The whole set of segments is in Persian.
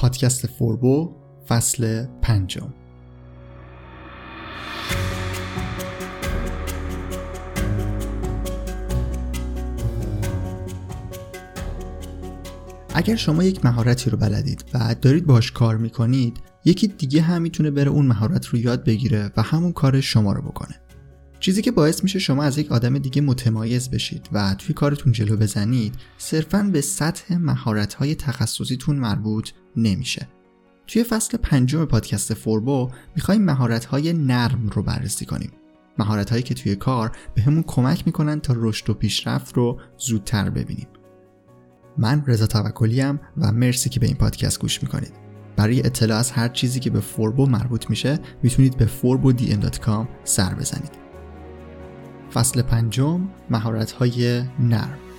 پادکست فوربو فصل پنجم. اگر شما یک مهارتی رو بلدید و دارید باش کار می‌کنید یکی دیگه هم می‌تونه بره اون مهارت رو یاد بگیره و همون کار شما رو بکنه. چیزی که باعث میشه شما از یک آدم دیگه متمایز بشید و توی کارتون جلو بزنید صرفا به سطح مهارت‌های تخصصیتون مربوط نمیشه. توی فصل پنجم پادکست فوربو می‌خوایم مهارت‌های نرم رو بررسی کنیم. مهارت‌هایی که توی کار به کمک می‌کنن تا رشد و پیشرفت رو زودتر ببینیم. من رضا توکلیم و مرسی که به این پادکست گوش می‌کنید. برای اطلاع از هر چیزی که به فوربو مربوط میشه می‌تونید به forbodm.com سر بزنید. فصل پنجم مهارت های نرم.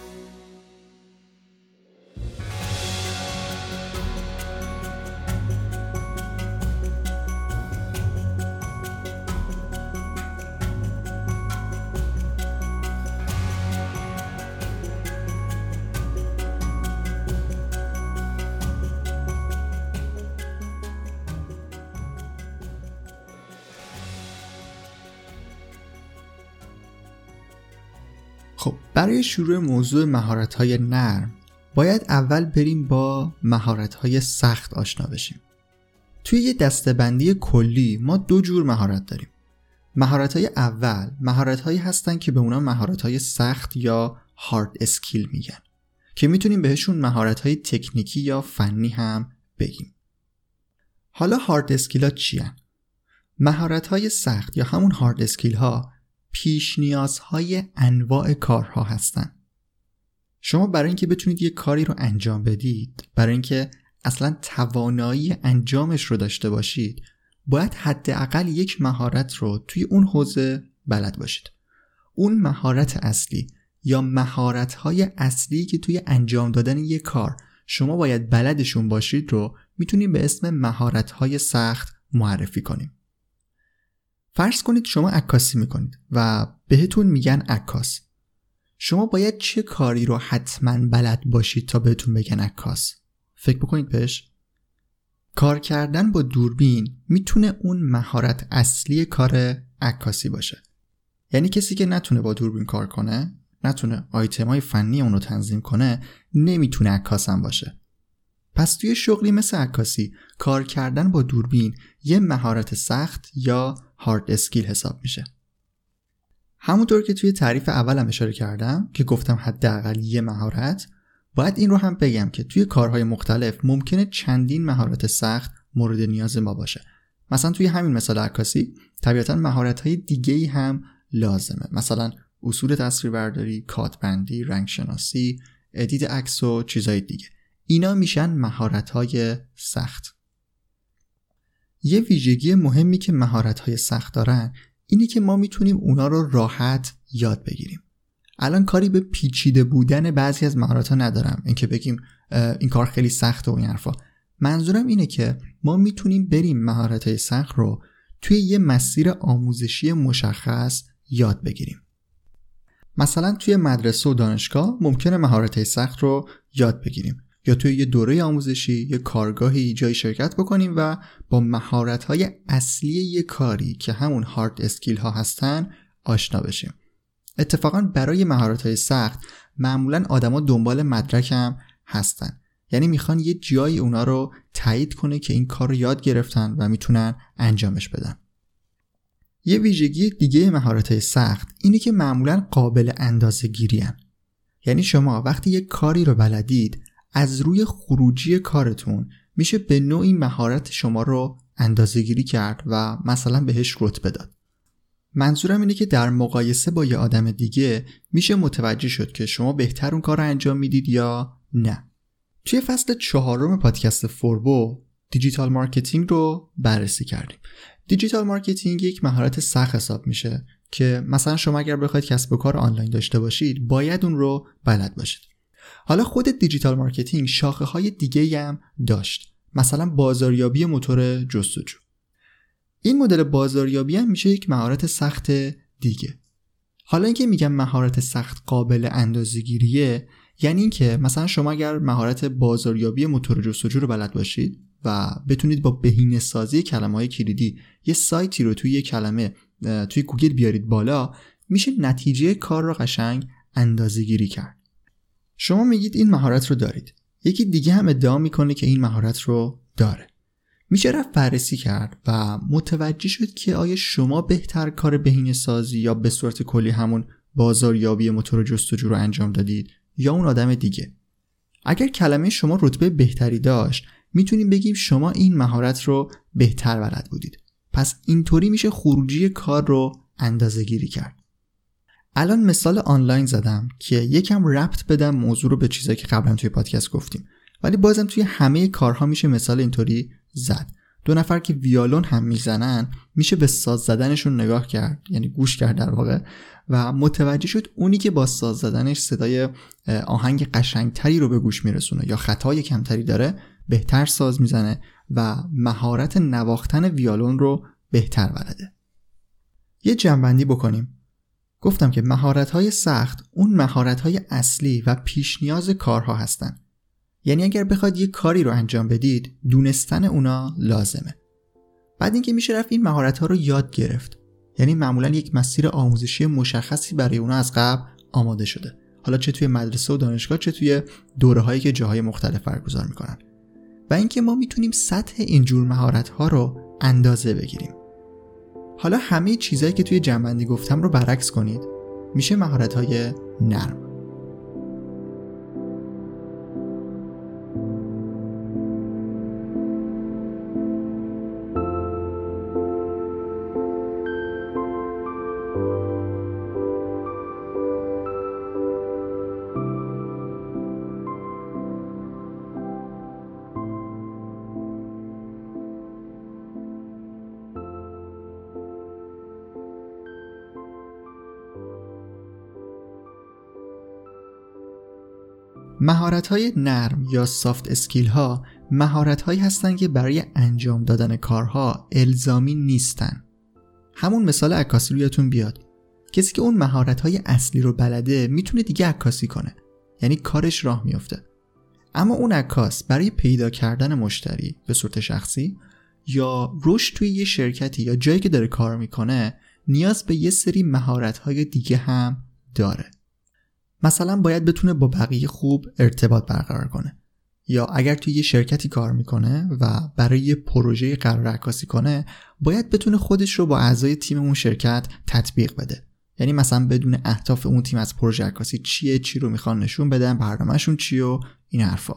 برای شروع موضوع مهارت های نرم باید اول بریم با مهارت های سخت آشنا بشیم. توی یه دسته‌بندی کلی ما دو جور مهارت داریم. مهارت های اول مهارت هایی هستن که به اونا مهارت های سخت یا hard skill میگن که می‌تونیم بهشون مهارت های تکنیکی یا فنی هم بگیم. حالا hard skill ها چی مهارت های سخت یا همون hard skill ها پیش نیازهای انواع کارها هستند. شما برای اینکه بتونید یه کاری رو انجام بدید برای اینکه اصلا توانایی انجامش رو داشته باشید باید حداقل یک مهارت رو توی اون حوزه بلد باشید اون مهارت اصلی یا مهارت های اصلی که توی انجام دادن یک کار شما باید بلدشون باشید رو می‌تونیم به اسم مهارت های سخت معرفی کنیم فرض کنید شما عکاسی می‌کنید و بهتون میگن عکاس. شما باید چه کاری رو حتما بلد باشید تا بهتون بگن عکاس؟ فکر بکنید بهش. کار کردن با دوربین می‌تونه اون مهارت اصلی کار عکاسی باشه. یعنی کسی که نتونه با دوربین کار کنه نتونه آیتم های فنی اون رو تنظیم کنه نمی‌تونه عکاس هم باشه. پس توی شغلی مثل عکاسی کار کردن با دوربین یه مهارت سخت یا hard skill حساب میشه. همونطور که توی تعریف اولم اشاره کردم که گفتم حداقل یه مهارت باید این رو هم بگم که توی کارهای مختلف ممکنه چندین مهارت سخت مورد نیاز ما باشه. مثلا توی همین مثال عکاسی طبیعتا مهارت های دیگه هم لازمه. مثلا اصول تصویربرداری، کادربندی، رنگ شناسی، edit عکس و چیزهای دیگه. اینا میشن مهارت های سخت. یه ویژگی مهمی که مهارت های سخت دارن اینه که ما می‌تونیم اونا رو راحت یاد بگیریم. الان کاری به پیچیده بودن بعضی از مهارت ها ندارم. اینکه بگیم این کار خیلی سخته و این حرفا. منظورم اینه که ما می‌تونیم بریم مهارت های سخت رو توی یه مسیر آموزشی مشخص یاد بگیریم. مثلا توی مدرسه و دانشگاه ممکنه مهارت های سخت رو یاد بگیریم. یا توی یه دوره آموزشی یه کارگاهی جای شرکت بکنیم و با مهارت های اصلی یه کاری که همون هارد اسکیل ها هستن آشنا بشیم. اتفاقا برای مهارت های سخت معمولا آدما دنبال مدرک هم هستن. یعنی می‌خوان یه جایی اونا رو تایید کنه که این کار رو یاد گرفتن و می‌تونن انجامش بدن. یه ویژگی دیگه مهارت های سخت اینه که معمولا قابل اندازه گیری یعنی شما وقتی یه کاری رو بلدید از روی خروجی کارتون میشه به نوعی مهارت شما رو اندازه گیری کرد و مثلا بهش رتبه داد. منظورم اینه که در مقایسه با یه آدم دیگه میشه متوجه شد که شما بهتر اون کار رو انجام می‌دید یا نه. توی فصل چهارم پادکست فوربو digital marketing رو بررسی کردیم. digital marketing یک مهارت سخت حساب میشه که مثلا شما اگر بخواید کسب و کار آنلاین داشته باشید باید اون رو بلد باشید. حالا خود digital marketing شاخه های دیگه هم داشت. مثلا بازاریابی موتور جستجو. این مدل بازاریابی هم میشه یک مهارت سخت دیگه. حالا اینکه میگم مهارت سخت قابل اندازه‌گیریه یعنی اینکه مثلا شما اگر مهارت بازاریابی موتور جستجو رو بلد باشید و بتونید با بهینه سازی کلمه های کلیدی یه سایتی رو توی یه کلمه توی گوگل بیارید بالا میشه نتیجه کار رو قشنگ اندازه گیری کرد. شما میگید این مهارت رو دارید. یکی دیگه هم ادعا می‌کنه که این مهارت رو داره. میشه رفت بررسی کرد و متوجه شد که آیا شما بهتر کار بهینه سازی یا به صورت کلی همون بازاریابی موتور جستجو رو انجام دادید یا اون آدم دیگه. اگر کلمه شما رتبه بهتری داشت می‌تونیم بگیم شما این مهارت رو بهتر بلد بودید. پس اینطوری میشه خروجی کار رو اندازه گیری کرد. الان مثال آنلاین زدم که یکم ربط بدم موضوع رو به چیزایی که قبلا توی پادکست گفتیم. ولی بازم توی همه کارها میشه مثال اینطوری زد. دو نفر که ویالون هم می‌زنن میشه به ساز زدنشون نگاه کرد یعنی گوش کرد در واقع و متوجه شد اونی که با ساز زدنش صدای آهنگ قشنگتری رو به گوش میرسونه یا خطای کمتری داره بهتر ساز می‌زنه و مهارت نواختن ویالون رو بهتر بلده یه جنبندی بکنیم. گفتم که مهارت سخت اون مهارت اصلی و پیش نیاز کارها هستن. یعنی اگر بخواد یه کاری رو انجام بدید دونستن اونا لازمه. بعد اینکه میشه رفت این مهارت ها رو یاد گرفت. یعنی معمولا یک مسیر آموزشی مشخصی برای اونا از قبل آماده شده. حالا چه توی مدرسه و دانشگاه چه توی دوره هایی که جاهای مختلف برگزار می‌کنن. و اینکه ما می‌تونیم سطح اینجور مهارت ها رو اندازه بگیریم. حالا همه چیزهایی که توی جنبندی گفتم رو برعکس کنید. میشه مهارت های نرم. مهارت های نرم یا سافت اسکیل ها مهارت هایی هستند که برای انجام دادن کارها الزامی نیستن. همون مثال عکاسی رویتون بیاد. کسی که اون مهارت های اصلی رو بلده می‌تونه دیگه عکاسی کنه. یعنی کارش راه میفته اما اون عکاس برای پیدا کردن مشتری به صورت شخصی یا رشد توی یه شرکتی یا جایی که داره کار می‌کنه نیاز به یه سری مهارت های دیگه هم داره. مثلا باید بتونه با بقیه خوب ارتباط برقرار کنه. یا اگر توی یه شرکتی کار می‌کنه و برای یه پروژه قرار عکاسی کنه باید بتونه خودش رو با اعضای تیم اون شرکت تطبیق بده. یعنی مثلا بدون اهداف اون تیم از پروژه عکاسی چیه چی رو می‌خوان نشون بدن برنامهشون چیه و این حرفا.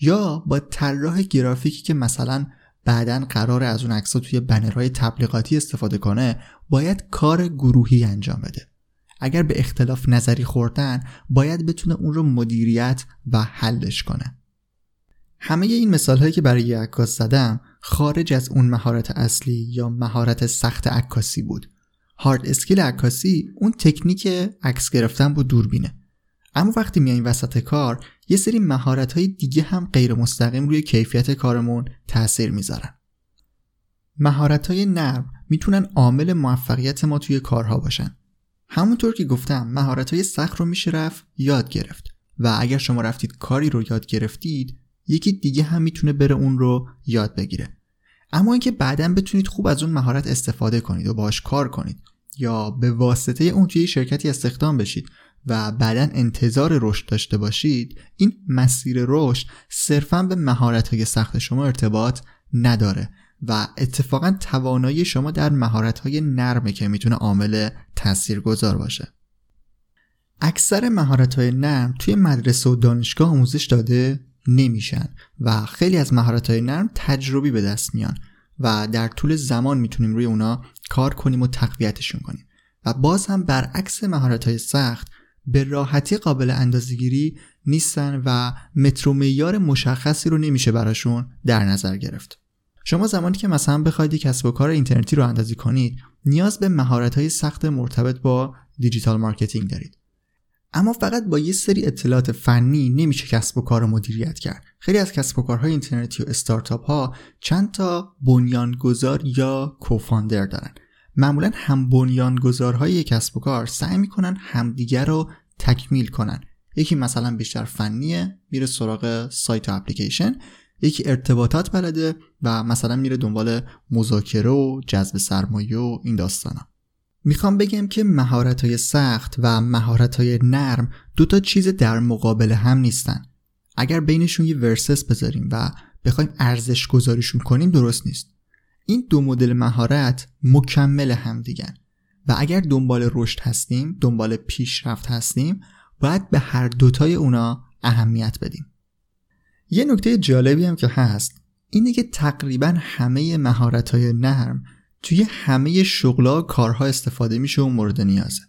یا با طراح گرافیکی که مثلا بعدا قرار از اون عکس‌ها توی بنرهای تبلیغاتی استفاده کنه باید کار گروهی انجام بده. اگر به اختلاف نظری خوردن باید بتونه اون رو مدیریت و حلش کنه. همه این مثال هایی که برای عکاس زدم خارج از اون مهارت اصلی یا مهارت سخت عکاسی بود. هارد اسکیل عکاسی اون تکنیک عکس گرفتن با دوربینه اما وقتی میاییم وسط کار یه سری مهارت های دیگه هم غیر مستقیم روی کیفیت کارمون تاثیر می‌ذارن. مهارت های نرم می‌تونن عامل موفقیت ما توی کارها باشن. همونطور که گفتم مهارت های سخت رو میشه رفت یاد گرفت. و اگر شما رفتید کاری رو یاد گرفتید یکی دیگه هم می‌تونه بره اون رو یاد بگیره. اما اینکه بعدا بتونید خوب از اون مهارت استفاده کنید و باش کار کنید یا به واسطه اون توی شرکتی استخدام بشید و بعدا انتظار رشد داشته باشید این مسیر رشد صرفا به مهارت های سخت شما ارتباط نداره. و اتفاقا توانایی شما در مهارت های نرمه که می‌تونه عامل گذار باشه. اکثر مهارت های نرم توی مدرسه و دانشگاه آموزش داده نمیشن و خیلی از مهارت های نرم تجربی به دست میان و در طول زمان می‌تونیم روی اونا کار کنیم و تقویتشون کنیم. و باز هم برعکس مهارت های سخت به راحتی قابل اندازگیری نیستن و متر و معیار مشخصی رو نمیشه براشون در نظر گرفت. شما زمانی که مثلا بخواید یک کسب و کار اینترنتی راه اندازی کنید نیاز به مهارت های سخت مرتبط با digital marketing دارید. اما فقط با یه سری اطلاعات فنی نمیشه کسب و کار رو مدیریت کرد. خیلی از کسب و کارهای اینترنتی و استارتاپ ها چند تا بنیانگذار یا co-founder دارن. معمولا هم بنیانگذارهای کسب و کار سعی می‌کنن همدیگر رو تکمیل کنن. یکی مثلا بیشتر فنیه میره سراغ سایت و اپلیکیشن. یکی ارتباطات بلده و مثلا میره دنبال مذاکره و جذب سرمایه و این داستانا. می‌خوام بگم که مهارت های سخت و مهارت های نرم دو تا چیز در مقابل هم نیستن. اگر بینشون یه ورسس بذاریم و بخوایم ارزش گذاریشون کنیم درست نیست. این دو مدل مهارت مکمل هم دیگن. و اگر دنبال رشد هستیم دنبال پیشرفت هستیم باید به هر دوتای اونا اهمیت بدیم. یه نکته جالبی هم که هست اینه که تقریبا همه مهارت های نرم توی همه شغلا و کارها استفاده میشه و مورد نیازه.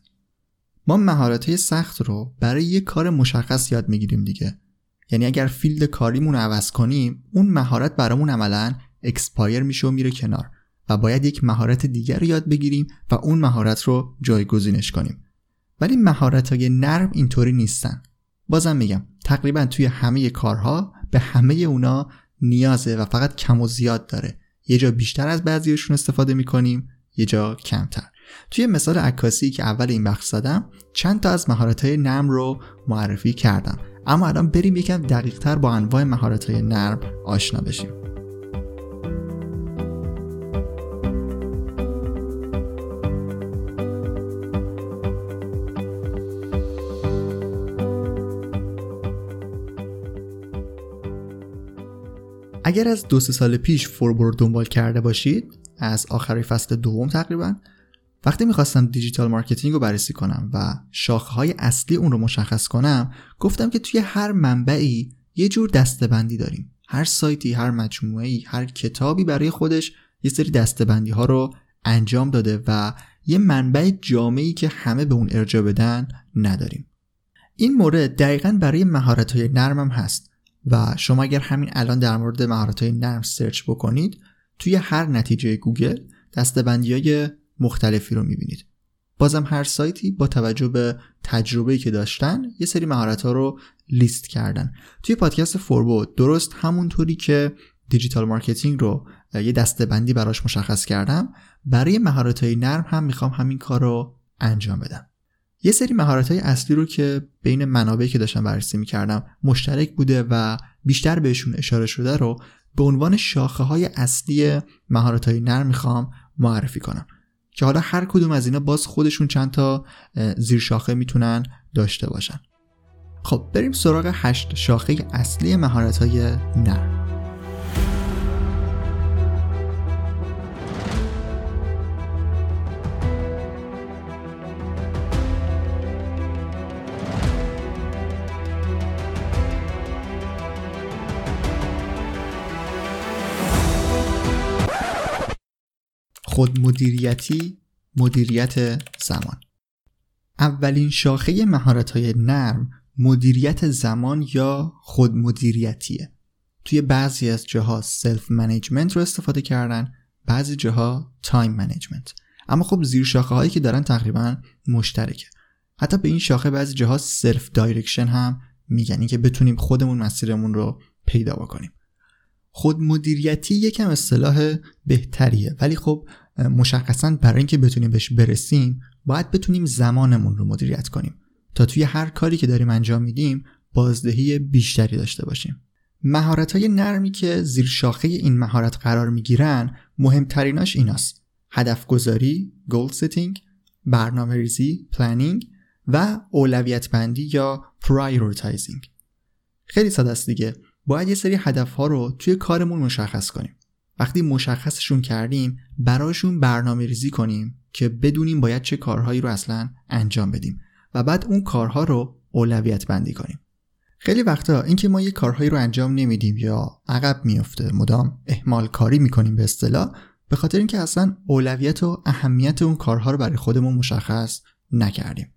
ما مهارت های سخت رو برای یه کار مشخص یاد می‌گیریم دیگه. یعنی اگر فیلد کاریمون رو عوض کنیم اون مهارت برامون عملا expire میشه و میره کنار و باید یک مهارت دیگر رو یاد بگیریم و اون مهارت رو جایگزینش کنیم. ولی مهارت های نرم اینطوری نیستن. بازم میگم تقریبا توی همه کارها به همه اونا نیازه و فقط کم و زیاد داره. یه جا بیشتر از بعضیشون استفاده می‌کنیم یه جا کمتر. توی مثال عکاسی که اول این بخش زدم چند تا از مهارت های نرم رو معرفی کردم. اما الان بریم یکم دقیق تر با انواع مهارت های نرم آشنا بشیم. اگر از دو سال پیش فوربورد دنبال کرده باشید از آخر فصل دوم تقریبا وقتی می‌خواستم digital marketing رو بررسی کنم و شاخه های اصلی اون رو مشخص کنم گفتم که توی هر منبعی یه جور دسته‌بندی داریم. هر سایتی هر مجموعه هر کتابی برای خودش یه سری دسته‌بندی ها رو انجام داده و یه منبع جامعی که همه به اون ارجاع بدن نداریم. این مورد دقیقا برای مهارت های نرمم هست. و شما اگر همین الان در مورد مهارت های نرم search بکنید توی هر نتیجه گوگل دسته‌بندی های مختلفی رو می‌بینید. بازم هر سایتی با توجه به تجربه‌ای که داشتن یه سری مهارت ها رو لیست کردن. توی پادکست فوربو درست همونطوری که digital marketing رو یه دسته‌بندی براش مشخص کردم برای مهارت های نرم هم می‌خوام همین کار رو انجام بدم. یه سری مهارت های اصلی رو که بین منابعی که داشتم بررسی می‌کردم مشترک بوده و بیشتر بهشون اشاره شده رو به عنوان شاخه های اصلی مهارت های نرم می‌خوام معرفی کنم. که حالا هر کدوم از اینا باز خودشون چند تا زیر شاخه می‌تونن داشته باشن. خب بریم سراغ هشت شاخه اصلی مهارت های نرم. خودمدیریتی مدیریت زمان. اولین شاخه مهارت های نرم مدیریت زمان یا خودمدیریتیه توی بعضی از جاها self management رو استفاده کردن بعضی جاها time management اما خب زیر شاخه هایی که دارن تقریبا مشترکه. حتی به این شاخه بعضی جاها self direction هم میگن. که بتونیم خودمون مسیرمون رو پیدا بکنیم. خود مدیریتی یکم اصطلاح بهتریه. ولی خب مشخصا برای اینکه بتونیم بهش برسیم باید بتونیم زمانمون رو مدیریت کنیم. تا توی هر کاری که داریم انجام میدیم بازدهی بیشتری داشته باشیم. مهارت های نرمی که زیر شاخه این مهارت قرار می‌گیرن مهمتریناش ایناست. هدف گذاری goal setting برنامه ریزی planning و اولویت بندی یا prioritizing خیلی ساده است دیگه. باید یه سری هدف ها رو توی کارمون مشخص کنیم. وقتی مشخصشون کردیم براشون برنامه ریزی کنیم که بدونیم باید چه کارهایی رو اصلا انجام بدیم و بعد اون کارها رو اولویت بندی کنیم. خیلی وقتا اینکه ما یه کارهایی رو انجام نمیدیم یا عقب میفته مدام اهمال کاری می‌کنیم به اصطلاح به خاطر اینکه اصلا اولویت و اهمیت اون کارها رو برای خودمون مشخص نکردیم.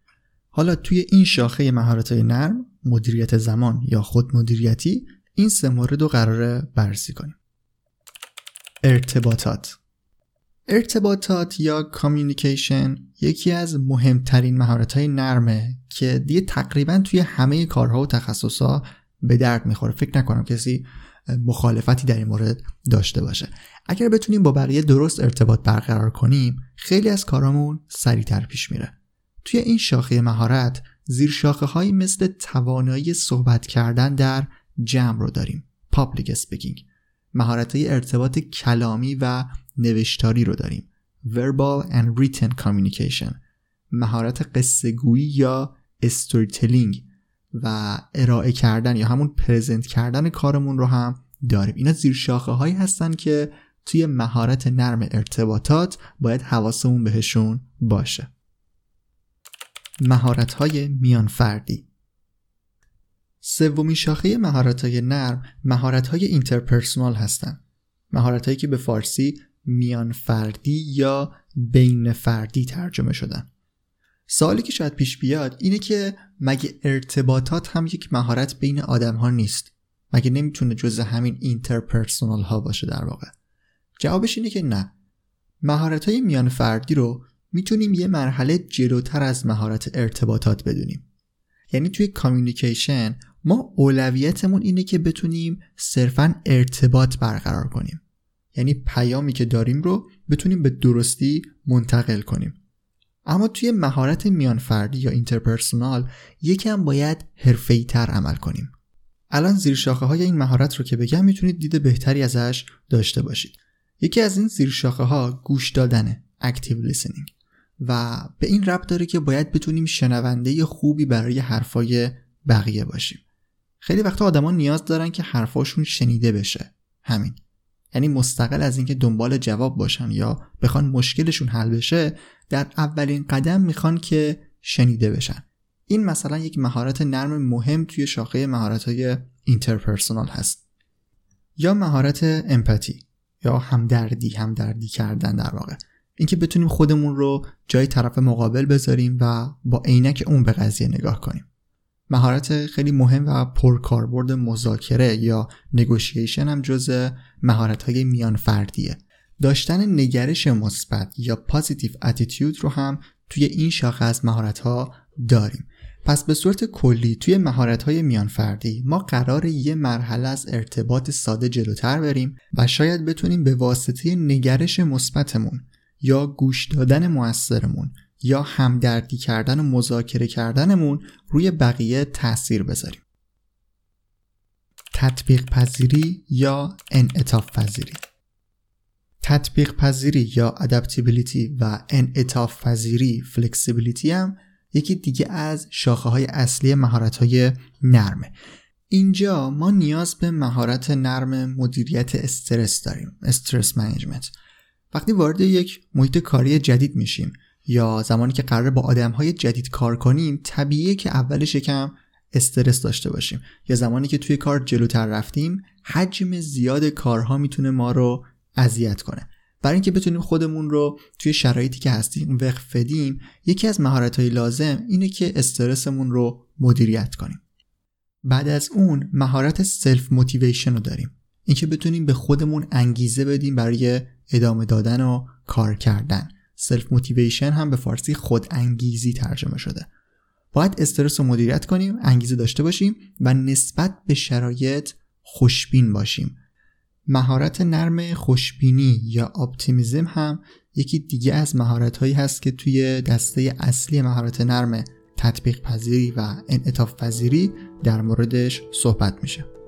حالا توی این شاخه مهارت نرم مدیریت زمان یا خود مدیریتی این سه مورد رو قراره بررسی کنیم. ارتباطات. ارتباطات یا کامیونیکیشن یکی از مهمترین مهارت های نرمه که دیگه تقریبا توی همه کارها و تخصصها به درد می‌خوره. فکر نکنم کسی مخالفتی در این مورد داشته باشه. اگر بتونیم با بقیه درست ارتباط برقرار کنیم خیلی از کارامون سریعتر پیش میره. توی این شاخه مهارت زیر شاخه هایی مثل توانایی صحبت کردن در جمع رو داریم. Public speaking. مهارت های ارتباط کلامی و نوشتاری رو داریم. Verbal and written communication. مهارت قصه یا storytelling و ارائه کردن یا همون پرزنت کردن کارمون رو هم داریم. اینا زیر شاخه هایی هستن که توی مهارت نرم ارتباطات باید حواسمون بهشون باشه. مهارت های میان فردی سومین شاخه مهارت های نرم مهارت های interpersonal هستن. مهارت هایی که به فارسی میان فردی یا بین فردی ترجمه شدن. سوالی که شاید پیش بیاد اینه که مگه ارتباطات هم یک مهارت بین آدم ها نیست؟ مگه نمی‌تونه جز همین interpersonal ها باشه در واقع؟ جوابش اینه که نه. مهارت های میان فردی رو می‌تونیم یه مرحله جلوتر از مهارت ارتباطات بدونیم. یعنی توی communication ما اولویتمون اینه که بتونیم صرفا ارتباط برقرار کنیم. یعنی پیامی که داریم رو بتونیم به درستی منتقل کنیم. اما توی مهارت میان فردی یا interpersonal یکم باید حرفه‌ای تر عمل کنیم. الان زیر شاخه های این مهارت رو که بگم می‌تونید دید بهتری ازش داشته باشید. یکی از این زیر شاخه ها گوش دادنه اکتیو لیسنینگ و به این ربط داره که باید بتونیم شنونده خوبی برای حرفای بقیه باشیم. خیلی وقتا آدما نیاز دارن که حرفاشون شنیده بشه. همین. یعنی مستقل از اینکه دنبال جواب باشن یا بخوان مشکلشون حل بشه در اولین قدم می‌خوان که شنیده بشن. این مثلا یک مهارت نرم مهم توی شاخه مهارت های interpersonal هست. یا مهارت empathy یا همدردی همدردی کردن در واقع. اینکه بتونیم خودمون رو جای طرف مقابل بذاریم و با عینک اون به قضیه نگاه کنیم. مهارت خیلی مهم و پرکاربرد مذاکره یا negotiation هم جز مهارت های میان فردیه. داشتن نگرش مثبت یا positive attitude رو هم توی این شاخه از مهارت ها داریم. پس به صورت کلی توی مهارت های میان فردی ما قرار یه مرحله از ارتباط ساده جلوتر بریم و شاید بتونیم به واسطه نگرش مثبتمون یا گوش دادن موثرمون یا همدردی کردن و مذاکره کردنمون روی بقیه تاثیر بذاریم. تطبیق پذیری یا انعطاف پذیری؟ تطبیق پذیری یا ادپتیبیلیتی و انعطاف پذیری فلکسیبیلیتی هم یکی دیگه از شاخه های اصلی مهارت های نرمه. اینجا ما نیاز به مهارت نرم مدیریت استرس داریم استرس منیجمنت وقتی وارد یک محیط کاری جدید میشیم یا زمانی که قرار با آدم های جدید کار کنیم طبیعیه که اولش یکم استرس داشته باشیم. یا زمانی که توی کار جلوتر رفتیم حجم زیاد کارها می‌تونه ما رو اذیت کنه. برای اینکه بتونیم خودمون رو توی شرایطی که هستیم وقف بدیم یکی از مهارت های لازم اینه که استرسمون رو مدیریت کنیم. بعد از اون مهارت self motivation رو داریم. اینکه بتونیم به خودمون انگیزه بدیم برای ادامه دادن و کار کردن. self motivation هم به فارسی خود انگیزی ترجمه شده. باید استرس رو مدیریت کنیم انگیزه داشته باشیم و نسبت به شرایط خوشبین باشیم. مهارت نرم خوشبینی یا optimism هم یکی دیگه از مهارت هایی هست که توی دسته اصلی مهارت نرم تطبیق پذیری و انعطاف پذیری در موردش صحبت میشه.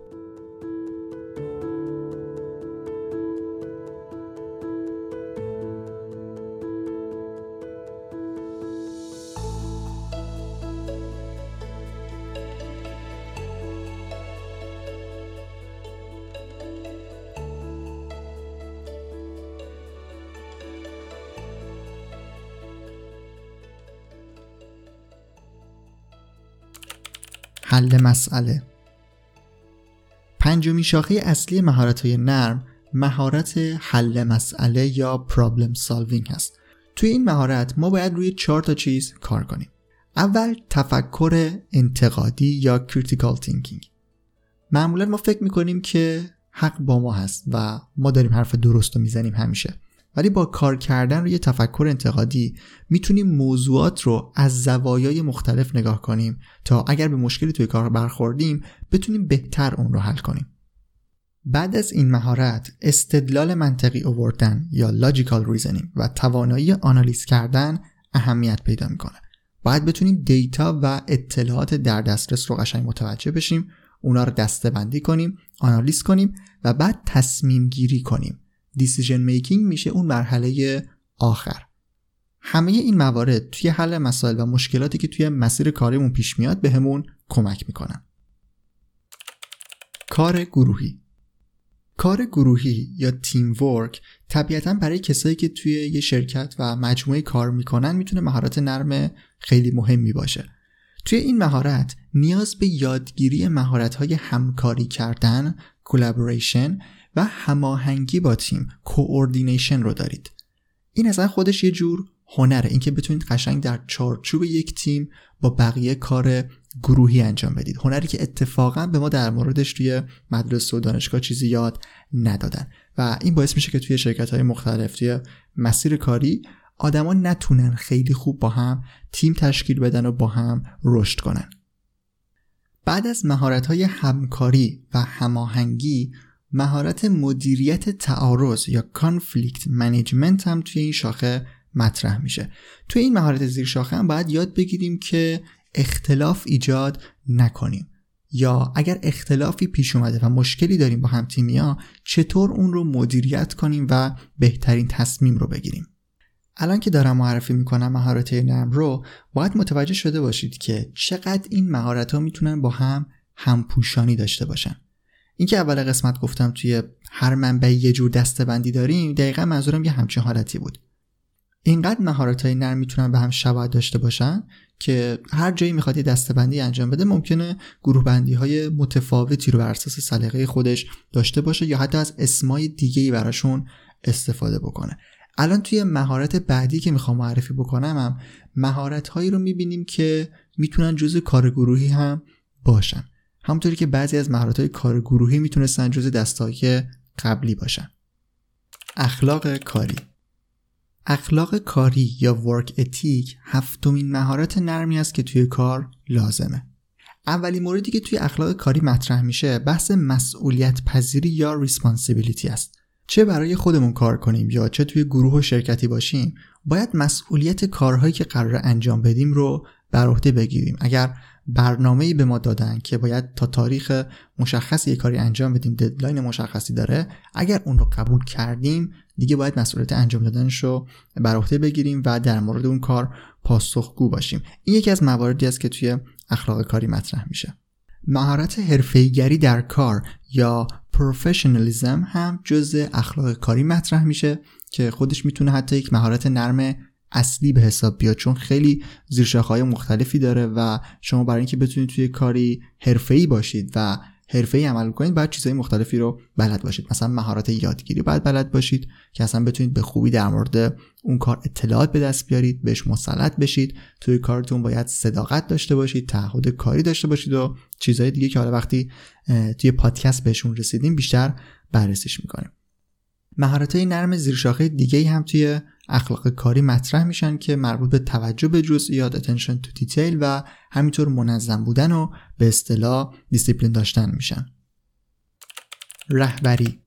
حل مسئله. پنجمین شاخه اصلی مهارت نرم مهارت حل مسئله یا problem solving هست. توی این مهارت ما باید روی چهار تا چیز کار کنیم. اول تفکر انتقادی یا critical thinking معمولا ما فکر می‌کنیم که حق با ما هست و ما داریم حرف درست رو می‌زنیم همیشه. ولی با کار کردن روی تفکر انتقادی می‌تونیم موضوعات رو از زوایای مختلف نگاه کنیم تا اگر به مشکلی توی کار برخوردیم بتونیم بهتر اون رو حل کنیم. بعد از این مهارت استدلال منطقی آوردن یا logical reasoning و توانایی آنالیز کردن اهمیت پیدا می‌کنه. باید بتونیم data و اطلاعات در دسترس رو قشنگ متوجه بشیم اونا رو دسته بندی کنیم آنالیز کنیم و بعد تصمیم گیری کنیم دیسیژن میکینگ میشه اون مرحله آخر. همه این موارد توی حل مسائل و مشکلاتی که توی مسیر کاریمون پیش میاد بهمون کمک می‌کنن. کار گروهی. کار گروهی یا تیم ورک طبیعتا برای کسایی که توی یه شرکت و مجموعه کار می‌کنن می‌تونه مهارت نرم خیلی مهمی باشه. توی این مهارت نیاز به یادگیری مهارت های همکاری کردن collaboration و هماهنگی با تیم coordination رو دارید. این اصلا خودش یه جور هنره اینکه بتونید قشنگ در چارچوب یک تیم با بقیه کار گروهی انجام بدید. هنری که اتفاقا به ما در موردش توی مدرسه و دانشگاه چیزی یاد ندادن. و این باعث میشه که توی شرکت های مختلف توی مسیر کاری آدما نتونن خیلی خوب با هم تیم تشکیل بدن و با هم رشد کنن. بعد از مهارت های همکاری و هماهنگی مهارت مدیریت تعارض یا conflict management هم توی این شاخه مطرح میشه. توی این مهارت زیر شاخه هم باید یاد بگیریم که اختلاف ایجاد نکنیم. یا اگر اختلافی پیش اومده و مشکلی داریم با هم ها چطور اون رو مدیریت کنیم و بهترین تصمیم رو بگیریم؟ الان که دارم معرفی می‌کنم مهارت نرم رو باید متوجه شده باشید که چقدر این مهارت ها می‌تونن با هم همپوشانی داشته باشن. اینکه اول قسمت گفتم توی هر منبع یه جور دستبندی داریم دقیقا منظورم یه همچین حالتی بود. اینقدر مهارت های نرم می‌تونن به هم شباهت داشته باشن که هر جایی می‌خواد یه دستبندی انجام بده ممکنه گروه بندی های متفاوتی رو بر اساس سلیقه خودش داشته باشه یا حتی از اسمای دیگه ای براشون استفاده بکنه. الان توی مهارت بعدی که می‌خوام معرفی بکنم هم مهارت هایی رو می‌بینیم که می‌تونن جزء کار گروهی هم باشن. همونطوری که بعضی از مهارت های کار گروهی می‌تونستن جزء دستای قبلی باشن. اخلاق کاری. اخلاق کاری یا ورک اتیک هفتمین مهارت نرمی است که توی کار لازمه. اولین موردی که توی اخلاق کاری مطرح میشه بحث مسئولیت پذیری یا ریسپانسیبیلیتی است. چه برای خودمون کار کنیم یا چه توی گروه و شرکتی باشیم باید مسئولیت کارهایی که قرار انجام بدیم رو بر عهده بگیریم. اگر برنامه‌ای به ما دادن که باید تا تاریخ مشخصی یک کاری انجام بدیم ددلاین مشخصی داره اگر اون رو قبول کردیم دیگه باید مسئولیت انجام دادنش رو بر عهده بگیریم و در مورد اون کار پاسخگو باشیم. این یکی از مواردی است که توی اخلاق کاری مطرح میشه. مهارت حرفه‌ایگری در کار یا پروفشنالیزم هم جز اخلاق کاری مطرح میشه که خودش می‌تونه حتی یک مهارت نرم اصلی به حساب بیاد چون خیلی های مختلفی داره و شما برای اینکه بتونید توی کاری حرفه‌ای باشید و ای عمل کنید باید چیزهای مختلفی رو بلد باشید. مثلا مهارت یادگیری باید بلد باشید که اصلا بتونید به خوبی در مورد اون کار اطلاعات به دست بیارید بهش مسلط بشید. توی کارتون باید صداقت داشته باشید تعهد کاری داشته باشید و چیزهای دیگه که حالا وقتی توی پادکست بهشون رسیدیم بیشتر بررسیش می‌کنیم. مهارت های نرم زیرشاخه دیگه هم توی اخلاق کاری مطرح میشن که مربوط به توجه به جزئیات attention to detail و همینطور منظم بودن و به اصطلاح دیسیپلین داشتن میشن. رهبری.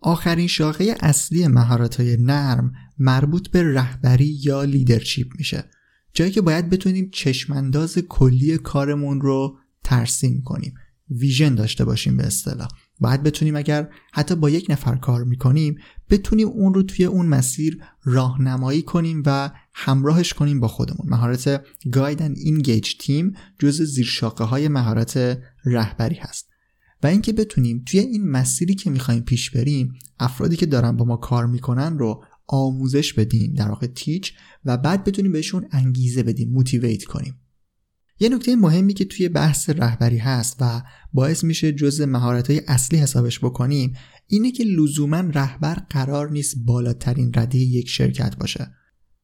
آخرین شاخه اصلی مهارت های نرم مربوط به رهبری یا leadership میشه. جایی که باید بتونیم چشمانداز کلی کارمون رو ترسیم کنیم. ویژن داشته باشیم به اصطلاح. باید بتونیم اگر حتی با یک نفر کار می‌کنیم بتونیم اون رو توی اون مسیر راهنمایی کنیم و همراهش کنیم با خودمون. مهارت گاید and engage تیم جز زیرشاقه های مهارت رهبری هست. و اینکه بتونیم توی این مسیری که می‌خوایم پیش بریم افرادی که دارن با ما کار می‌کنن رو آموزش بدیم در واقع تیچ و بعد بتونیم بهشون انگیزه بدیم موتیویت کنیم. یه نکته مهمی که توی بحث رهبری هست و باعث میشه جز مهارت های اصلی حسابش بکنیم اینه که لزوما رهبر قرار نیست بالاترین رده یک شرکت باشه.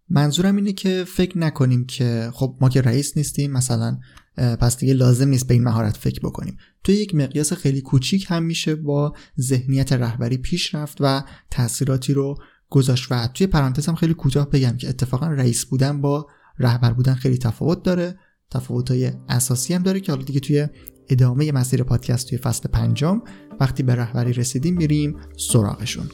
منظورم اینه که فکر نکنیم که خب ما که رئیس نیستیم مثلا پس دیگه لازم نیست به این مهارت فکر بکنیم. توی یک مقیاس خیلی کوچیک هم میشه با ذهنیت رهبری پیش رفت و تاثیراتی رو گذاشت. و توی پرانتز هم خیلی کوتاه بگم که اتفاقا رئیس بودن با رهبر بودن خیلی تفاوت داره. تفاوت‌های اساسی هم داره که حالا دیگه توی ادامه مسیر پادکست توی فصل پنجم وقتی به رهبری رسیدیم میریم سراغشون.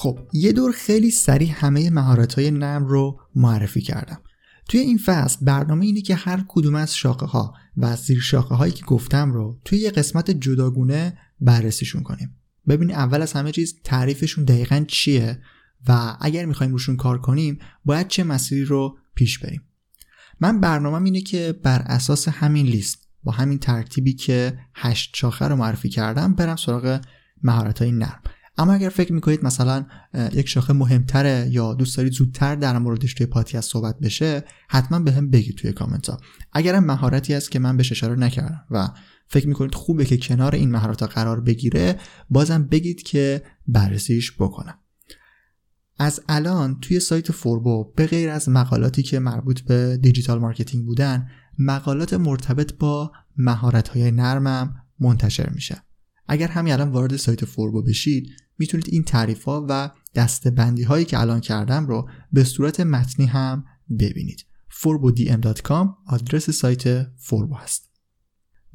خب یه دور خیلی سریع همه مهارت های نرم رو معرفی کردم. توی این فصل برنامه اینه که هر کدوم از شاخه ها و زیر شاخه هایی که گفتم رو توی یه قسمت جداگونه بررسیشون کنیم. ببینید اول از همه چیز تعریفشون دقیقا چیه و اگر می‌خوایم روشون کار کنیم باید چه مسیری رو پیش بریم. من برنامه اینه که بر اساس همین لیست با همین ترتیبی که هشت شاخه رو معرفی کردم برم سراغ مهارت های نرم. اما اگر فکر می‌کنید مثلا یک شاخه مهمتره یا دوست دارید زودتر در موردش توی پادکست صحبت بشه حتما به هم بگید توی کامنت ها اگرم مهارتی هست که من بهش اشاره نکردم و فکر می‌کنید خوبه که کنار این مهارت ها قرار بگیره بازم بگید که بررسیش بکنم. از الان توی سایت فوربو به غیر از مقالاتی که مربوط به digital marketing بودن مقالات مرتبط با مهارت های نرمم منتشر میشه. اگر همین الان وارد سایت فوربو بشید می‌تونید این تعریف ها و دستبندی هایی که الان کردم رو به صورت متنی هم ببینید. forbodm.com آدرس سایت فوربو هست.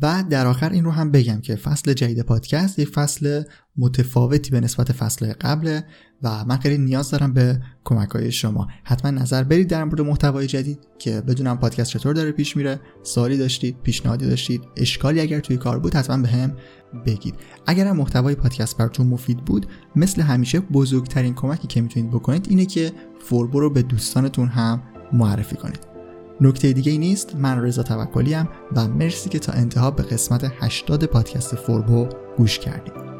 و در آخر این رو هم بگم که فصل جدید پادکست یک فصل متفاوتی به نسبت فصل قبله و من خیلی نیاز دارم به کمک های شما. حتما نظر برید در مورد محتوای جدید که بدونم پادکست چطور داره پیش میره. سوالی داشتید پیشنهادی داشتید اشکالی اگر توی کار بود حتما به هم بگید. اگر هم محتوای پادکست براتون مفید بود مثل همیشه بزرگترین کمکی که می‌تونید بکنید اینه که فوربو رو به دوستانتون هم معرفی کنید. نکته دیگه ای نیست من رضا توکلی و مرسی که تا انتها به قسمت 80 پادکست فوربو گوش کردید.